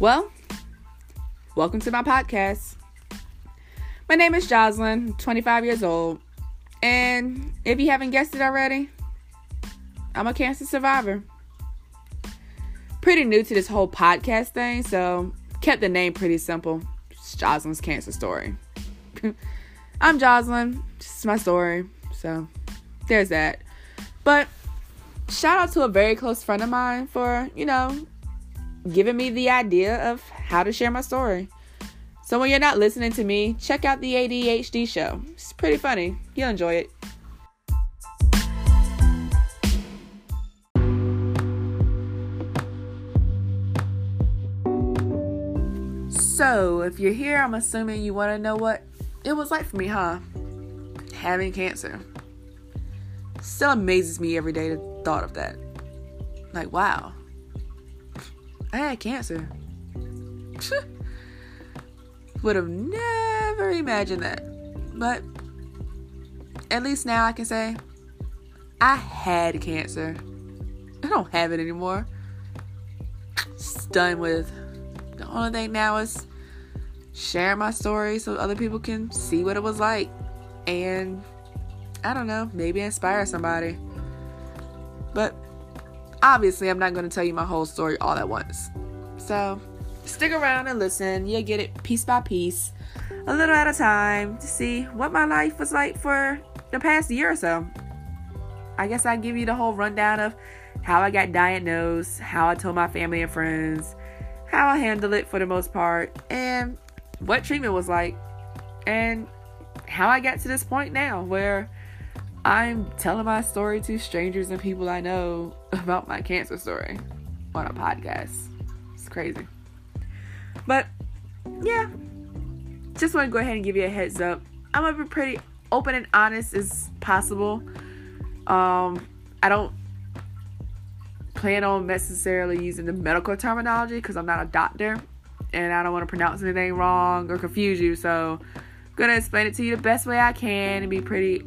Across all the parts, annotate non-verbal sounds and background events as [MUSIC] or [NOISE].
Well, welcome to my podcast. My name is Jocelyn, 25 years old, and if you haven't guessed it already, I'm a cancer survivor. Pretty new to this whole podcast thing, so kept the name pretty simple. It's Jocelyn's cancer story. [LAUGHS] I'm Jocelyn, this is my story, so there's that. But shout out to a very close friend of mine for, you know, giving me the idea of how to share my story. So when you're not listening to me, check out the ADHD show. It's pretty funny. You'll enjoy it. So, if you're here, I'm assuming you want to know what it was like for me, huh? Having cancer. Still amazes me every day the thought of that. Like, wow. I had cancer. [LAUGHS] Would have never imagined that. But at least now I can say I had cancer. I don't have it anymore. Just done with. The only thing now is sharing my story so other people can see what it was like and I don't know, maybe inspire somebody. But obviously, I'm not going to tell you my whole story all at once. So stick around and listen. You'll get it piece by piece, a little at a time, to see what my life was like for the past year or so. I guess I'll give you the whole rundown of how I got diagnosed, how I told my family and friends, how I handled it for the most part, and what treatment was like, and how I got to this point now where I'm telling my story to strangers and people I know about my cancer story on a podcast. It's crazy. But yeah, just want to go ahead and give you a heads up. I'm gonna be pretty open and honest as possible. Um, I don't plan on necessarily using the medical terminology because I'm not a doctor and I don't want to pronounce anything wrong or confuse you. So, I'm gonna explain it to you the best way I can and be pretty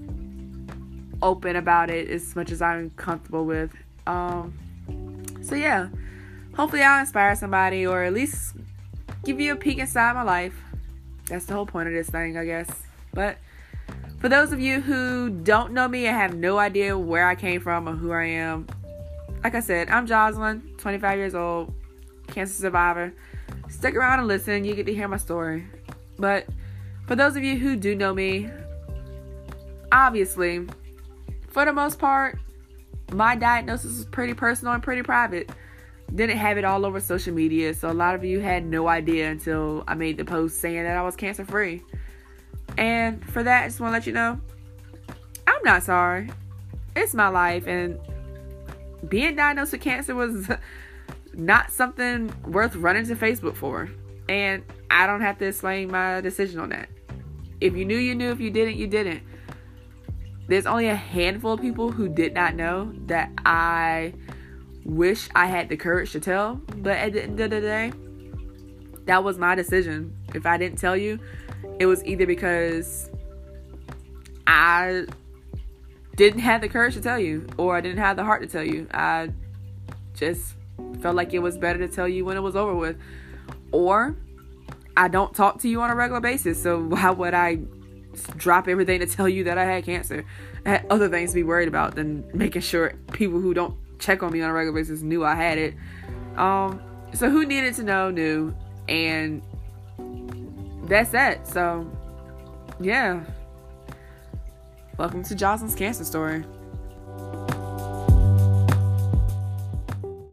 open about it as much as I'm comfortable with. Um, so yeah, hopefully I'll inspire somebody or at least give you a peek inside my life. That's the whole point of this thing, I guess. But for those of you who don't know me and have no idea where I came from or who I am, like I said, I'm Jocelyn, 25 years old, cancer survivor. Stick around and listen, you get to hear my story. But for those of you who do know me, obviously, for the most part, my diagnosis was pretty personal and pretty private. Didn't have it all over social media, so a lot of you had no idea until I made the post saying that I was cancer free. And for that, I just want to let you know I'm not sorry. It's my life, and being diagnosed with cancer was [LAUGHS] not something worth running to Facebook for. And I don't have to explain my decision on that. If you knew, you knew. If you didn't, you didn't there's only a handful of people who did not know that I wish I had the courage to tell. But at the end of the day, that was my decision. If I didn't tell you, it was either because I didn't have the courage to tell you or I didn't have the heart to tell you. I just felt like it was better to tell you when it was over with. Or I don't talk to you on a regular basis. So [LAUGHS] why would I drop everything to tell you that I had cancer. I had other things to be worried about than making sure people who don't check on me on a regular basis knew I had it. Um, so who needed to know knew, and that's that. So, yeah. Welcome to Jocelyn's cancer story.